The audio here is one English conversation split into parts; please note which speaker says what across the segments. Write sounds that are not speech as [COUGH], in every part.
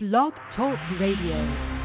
Speaker 1: Blog Talk Radio.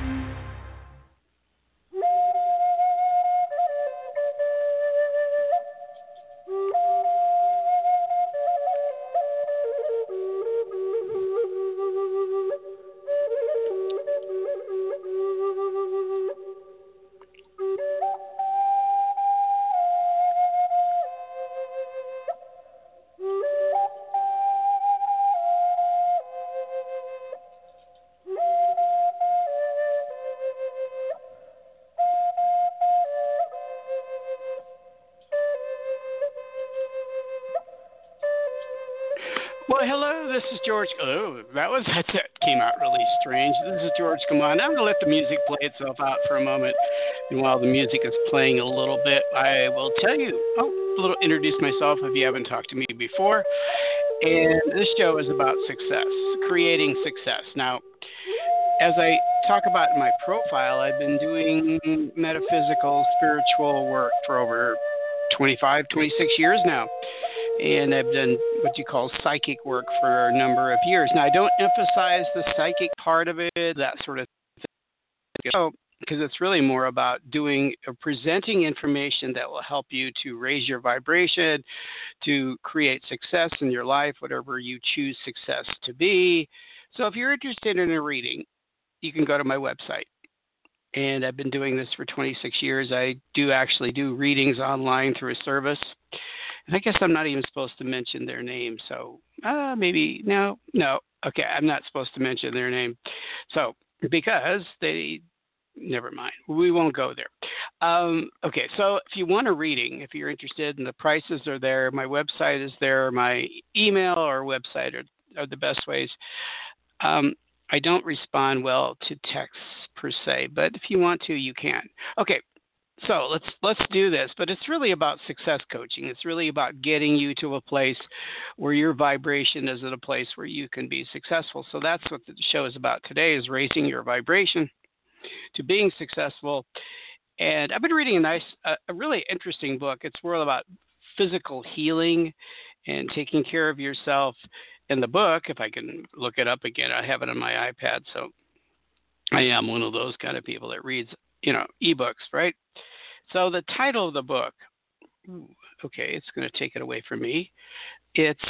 Speaker 2: George. Oh, that was [LAUGHS] that came out really strange. This is George Kamon. I'm going to let the music play itself out for a moment. And while the music is playing a little bit, I will tell you, oh, a little introduce myself if you haven't talked to me before. And this show is about success, creating success. Now, as I talk about my profile, I've been doing metaphysical, spiritual work for over 25, 26 years now and I've done what you call psychic work for a number of years. Now, I don't emphasize the psychic part of it, that sort of thing, so, because it's really more about doing or presenting information that will help you to raise your vibration, to create success in your life, whatever you choose success to be. So, if you're interested in a reading, you can go to my website. And I've been doing this for 26 years. I do actually do readings online through a service. And I guess I'm not even supposed to mention their name. So uh, maybe, no, no. Okay, I'm not supposed to mention their name. So because they, never mind. We won't go there. Um, okay, so if you want a reading, if you're interested, and the prices are there, my website is there, my email or website are, are the best ways. Um, I don't respond well to texts per se, but if you want to, you can. Okay, so let's let's do this but it's really about success coaching. It's really about getting you to a place where your vibration is at a place where you can be successful. So that's what the show is about today is raising your vibration to being successful. And i've been reading a nice a really interesting book. It's more about physical healing and taking care of yourself in the book. If i can look it up again i have it on my ipad so i am one of those kind of people that reads you know ebooks right so the title of the book, okay, it's going to take it away from me. It's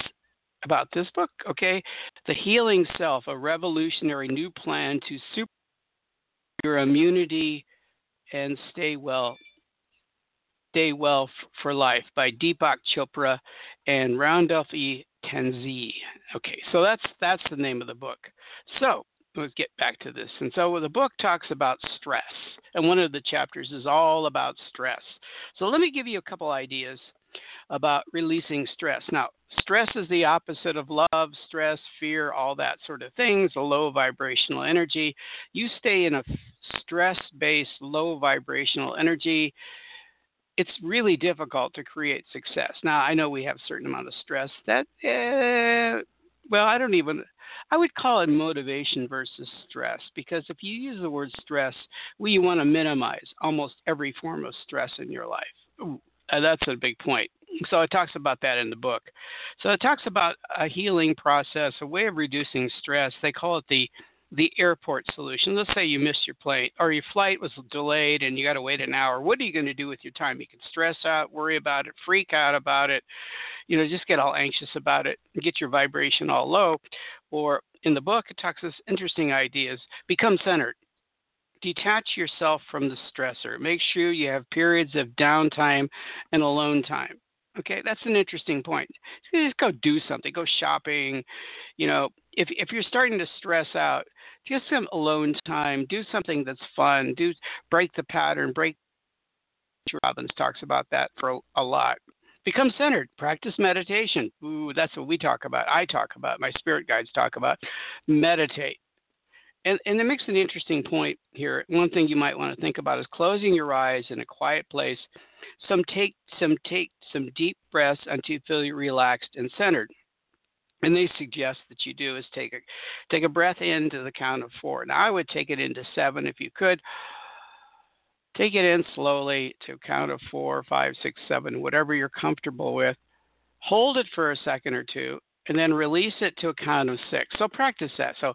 Speaker 2: about this book, okay? The Healing Self, a revolutionary new plan to super your immunity and stay well stay well for life by Deepak Chopra and Randolph E. Tanzi. Okay, so that's that's the name of the book. So let's get back to this. And so the book talks about stress, and one of the chapters is all about stress. So let me give you a couple ideas about releasing stress. Now, stress is the opposite of love, stress, fear, all that sort of things, a low vibrational energy. You stay in a stress based, low vibrational energy. It's really difficult to create success. Now, I know we have a certain amount of stress that, uh, well, I don't even, I would call it motivation versus stress because if you use the word stress, we want to minimize almost every form of stress in your life. Uh, that's a big point. So it talks about that in the book. So it talks about a healing process, a way of reducing stress. They call it the the airport solution. Let's say you missed your plane or your flight was delayed and you got to wait an hour. What are you going to do with your time? You can stress out, worry about it, freak out about it, you know, just get all anxious about it, get your vibration all low. Or in the book, it talks this interesting ideas. Become centered. Detach yourself from the stressor. Make sure you have periods of downtime and alone time. Okay, that's an interesting point. Just go do something. Go shopping. You know, if if you're starting to stress out, just some alone time. Do something that's fun. Do break the pattern. Break. Robbins talks about that for a lot. Become centered. Practice meditation. Ooh, that's what we talk about. I talk about. My spirit guides talk about. Meditate. And, and it makes an interesting point here. One thing you might want to think about is closing your eyes in a quiet place. Some take some take some deep breaths until you feel relaxed and centered. And they suggest that you do is take a take a breath in to the count of four. Now I would take it into seven if you could. Take it in slowly to a count of four, five, six, seven, whatever you're comfortable with. Hold it for a second or two, and then release it to a count of six. So practice that. So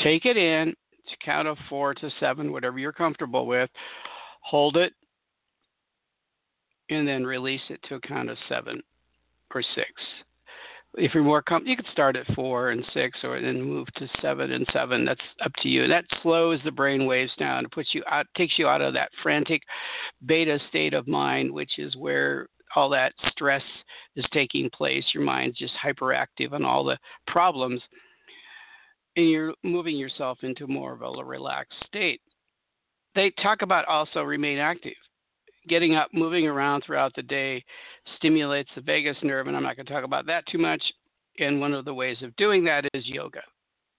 Speaker 2: take it in to count of four to seven, whatever you're comfortable with. Hold it, and then release it to a count of seven or six. If you're more comfortable, you could start at four and six, or then move to seven and seven. That's up to you. That slows the brain waves down. It puts you out, takes you out of that frantic beta state of mind, which is where all that stress is taking place. Your mind's just hyperactive on all the problems, and you're moving yourself into more of a relaxed state. They talk about also remain active. Getting up, moving around throughout the day stimulates the vagus nerve, and I'm not going to talk about that too much. And one of the ways of doing that is yoga.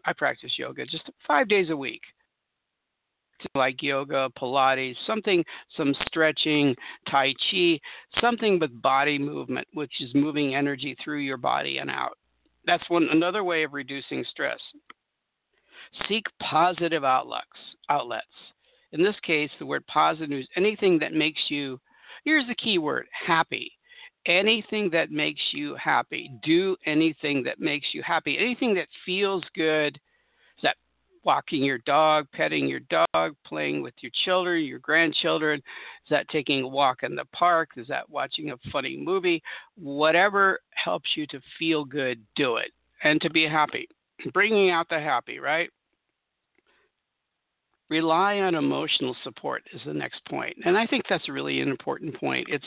Speaker 2: I practice yoga just five days a week like yoga, Pilates, something, some stretching, Tai Chi, something with body movement, which is moving energy through your body and out. That's one another way of reducing stress. Seek positive outlets. Outlets. In this case, the word positive is anything that makes you. Here's the key word: happy. Anything that makes you happy. Do anything that makes you happy. Anything that feels good Is that walking your dog, petting your dog, playing with your children, your grandchildren? Is that taking a walk in the park? Is that watching a funny movie? Whatever helps you to feel good, do it and to be happy. Bringing out the happy, right? Rely on emotional support is the next point. And I think that's really an important point. It's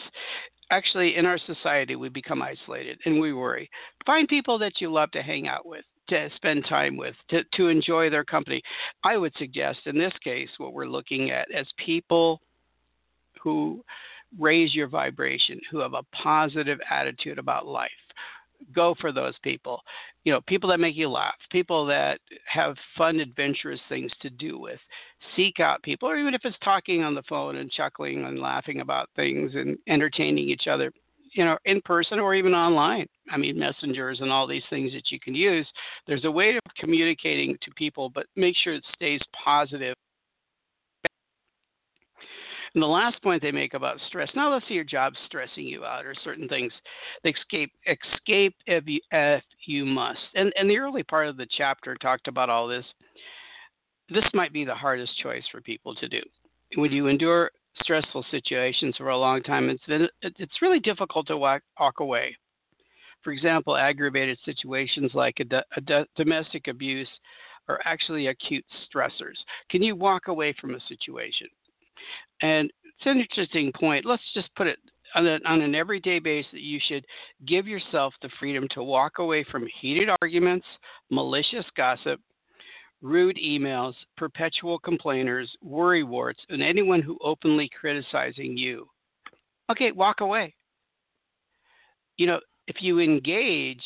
Speaker 2: actually in our society, we become isolated and we worry. Find people that you love to hang out with to spend time with, to, to enjoy their company. I would suggest in this case, what we're looking at as people who raise your vibration, who have a positive attitude about life. Go for those people. You know, people that make you laugh, people that have fun, adventurous things to do with. Seek out people, or even if it's talking on the phone and chuckling and laughing about things and entertaining each other you know, in person or even online. I mean, messengers and all these things that you can use. There's a way of communicating to people, but make sure it stays positive. And the last point they make about stress. Now, let's say your job's stressing you out, or certain things. Escape, escape if you, if you must. And and the early part of the chapter talked about all this. This might be the hardest choice for people to do. When you endure stressful situations for a long time, it's been, it's really difficult to walk, walk away. For example, aggravated situations like a, a domestic abuse are actually acute stressors. Can you walk away from a situation? And it's an interesting point. Let's just put it on, a, on an everyday basis. That you should give yourself the freedom to walk away from heated arguments, malicious gossip, rude emails, perpetual complainers, worrywarts, and anyone who openly criticizing you. Okay, walk away. You know, if you engage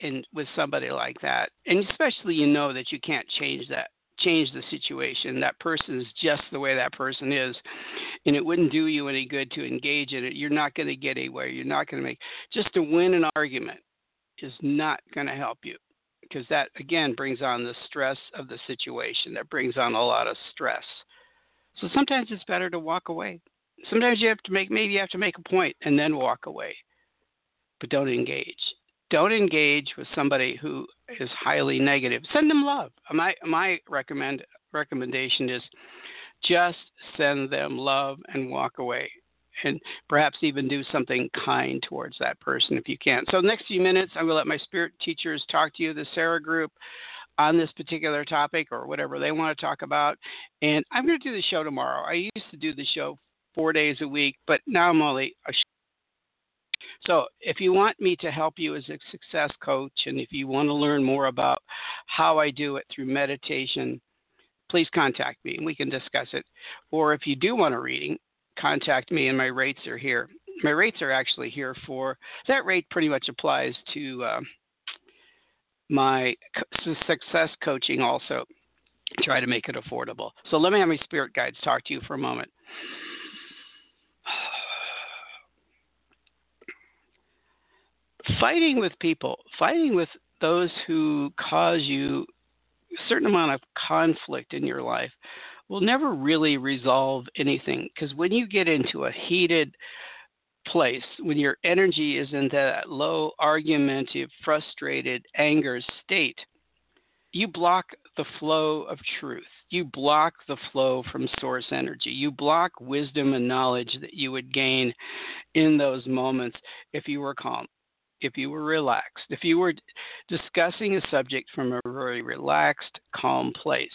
Speaker 2: in with somebody like that, and especially you know that you can't change that change the situation. That person is just the way that person is, and it wouldn't do you any good to engage in it. You're not going to get anywhere. You're not going to make just to win an argument is not going to help you because that again brings on the stress of the situation. That brings on a lot of stress. So sometimes it's better to walk away. Sometimes you have to make maybe you have to make a point and then walk away. But don't engage. Don't engage with somebody who is highly negative. Send them love. My my recommend recommendation is just send them love and walk away and perhaps even do something kind towards that person if you can. So, next few minutes, I'm going to let my spirit teachers talk to you, the Sara group, on this particular topic or whatever they want to talk about. And I'm going to do the show tomorrow. I used to do the show four days a week, but now I'm only a so, if you want me to help you as a success coach, and if you want to learn more about how I do it through meditation, please contact me and we can discuss it. Or if you do want a reading, contact me, and my rates are here. My rates are actually here for that rate. Pretty much applies to uh, my success coaching also. Try to make it affordable. So let me have my spirit guides talk to you for a moment. Fighting with people, fighting with those who cause you a certain amount of conflict in your life will never really resolve anything because when you get into a heated place, when your energy is in that low, argumentative, frustrated, anger state, you block the flow of truth. You block the flow from source energy. You block wisdom and knowledge that you would gain in those moments if you were calm, if you were relaxed, if you were discussing a subject from a very relaxed, calm place.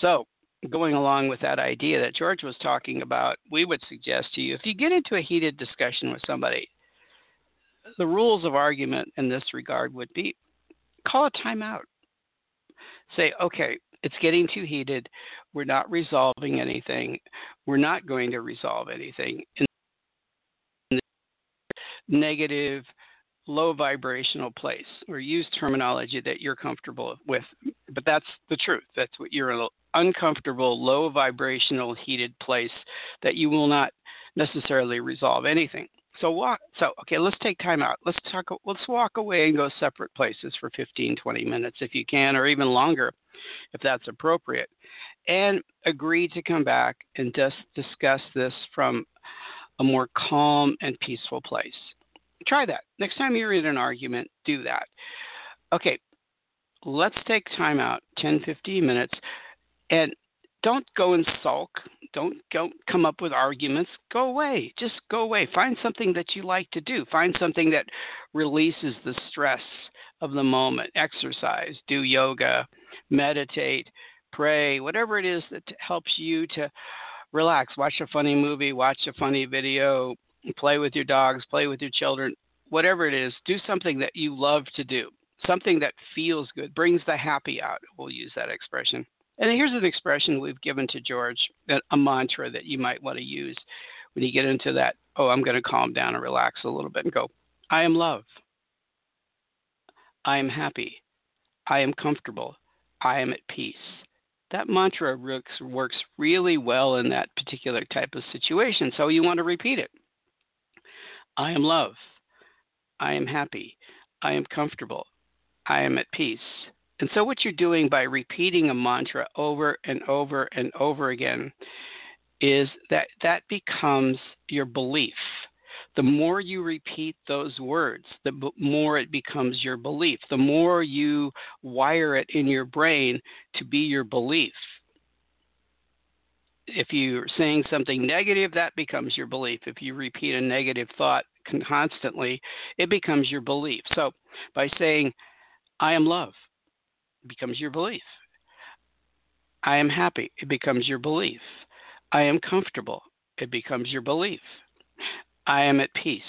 Speaker 2: So, going along with that idea that George was talking about, we would suggest to you if you get into a heated discussion with somebody, the rules of argument in this regard would be call a timeout. Say, okay, it's getting too heated. We're not resolving anything. We're not going to resolve anything. In negative, low vibrational place, or use terminology that you're comfortable with. But that's the truth. That's what you're in an uncomfortable, low vibrational, heated place that you will not necessarily resolve anything. So walk. So okay, let's take time out. Let's talk. Let's walk away and go separate places for 15, 20 minutes if you can, or even longer, if that's appropriate, and agree to come back and just discuss this from a more calm and peaceful place. Try that next time you're in an argument. Do that. Okay, let's take time out, 10, 15 minutes, and don't go and sulk. Don't go come up with arguments. Go away. Just go away. Find something that you like to do. Find something that releases the stress of the moment. Exercise, do yoga, meditate, pray, whatever it is that helps you to relax. Watch a funny movie, watch a funny video, play with your dogs, play with your children, whatever it is, do something that you love to do. Something that feels good, brings the happy out. We'll use that expression. And here's an expression we've given to George, a mantra that you might want to use when you get into that. Oh, I'm going to calm down and relax a little bit and go, I am love. I am happy. I am comfortable. I am at peace. That mantra works, really well in that particular type of situation. So you want to repeat it. I am love. I am happy. I am comfortable. I am at peace. And so, what you're doing by repeating a mantra over and over and over again is that that becomes your belief. The more you repeat those words, the more it becomes your belief. The more you wire it in your brain to be your belief. If you're saying something negative, that becomes your belief. If you repeat a negative thought constantly, it becomes your belief. So, by saying, I am love, becomes your belief. I am happy, it becomes your belief. I am comfortable, it becomes your belief. I am at peace,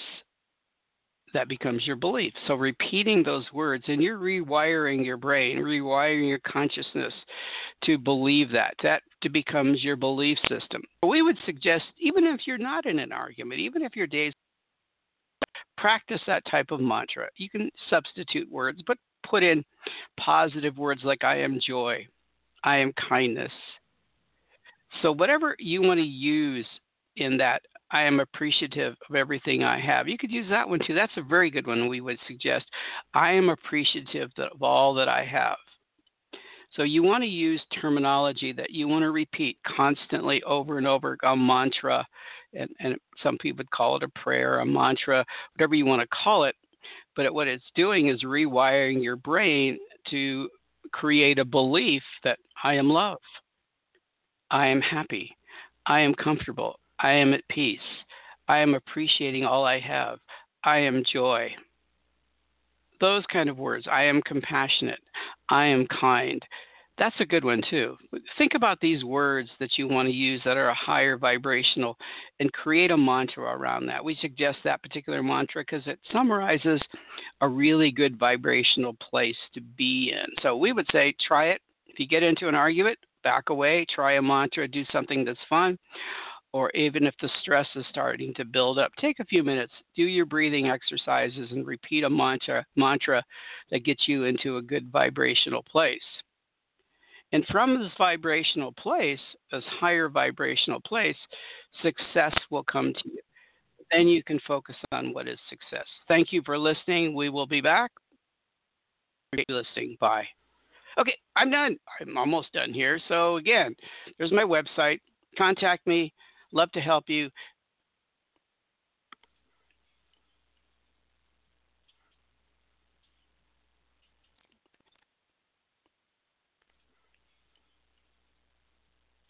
Speaker 2: that becomes your belief. So repeating those words and you're rewiring your brain, rewiring your consciousness to believe that. That becomes your belief system. We would suggest even if you're not in an argument, even if your days practice that type of mantra. You can substitute words, but put in positive words like I am joy, I am kindness. So, whatever you want to use in that, I am appreciative of everything I have. You could use that one too. That's a very good one, we would suggest. I am appreciative of all that I have. So you want to use terminology that you want to repeat constantly over and over, a mantra, and, and some people would call it a prayer, a mantra, whatever you want to call it. But what it's doing is rewiring your brain to create a belief that I am love, I am happy, I am comfortable, I am at peace, I am appreciating all I have, I am joy. Those kind of words. I am compassionate, I am kind. That's a good one too. Think about these words that you want to use that are a higher vibrational and create a mantra around that. We suggest that particular mantra because it summarizes a really good vibrational place to be in. So we would say try it. If you get into an argument, back away, try a mantra, do something that's fun. Or even if the stress is starting to build up, take a few minutes, do your breathing exercises, and repeat a mantra, mantra that gets you into a good vibrational place. And from this vibrational place, this higher vibrational place, success will come to you. Then you can focus on what is success. Thank you for listening. We will be back. Listening. Bye. Okay, I'm done. I'm almost done here. So again, there's my website. Contact me. Love to help you.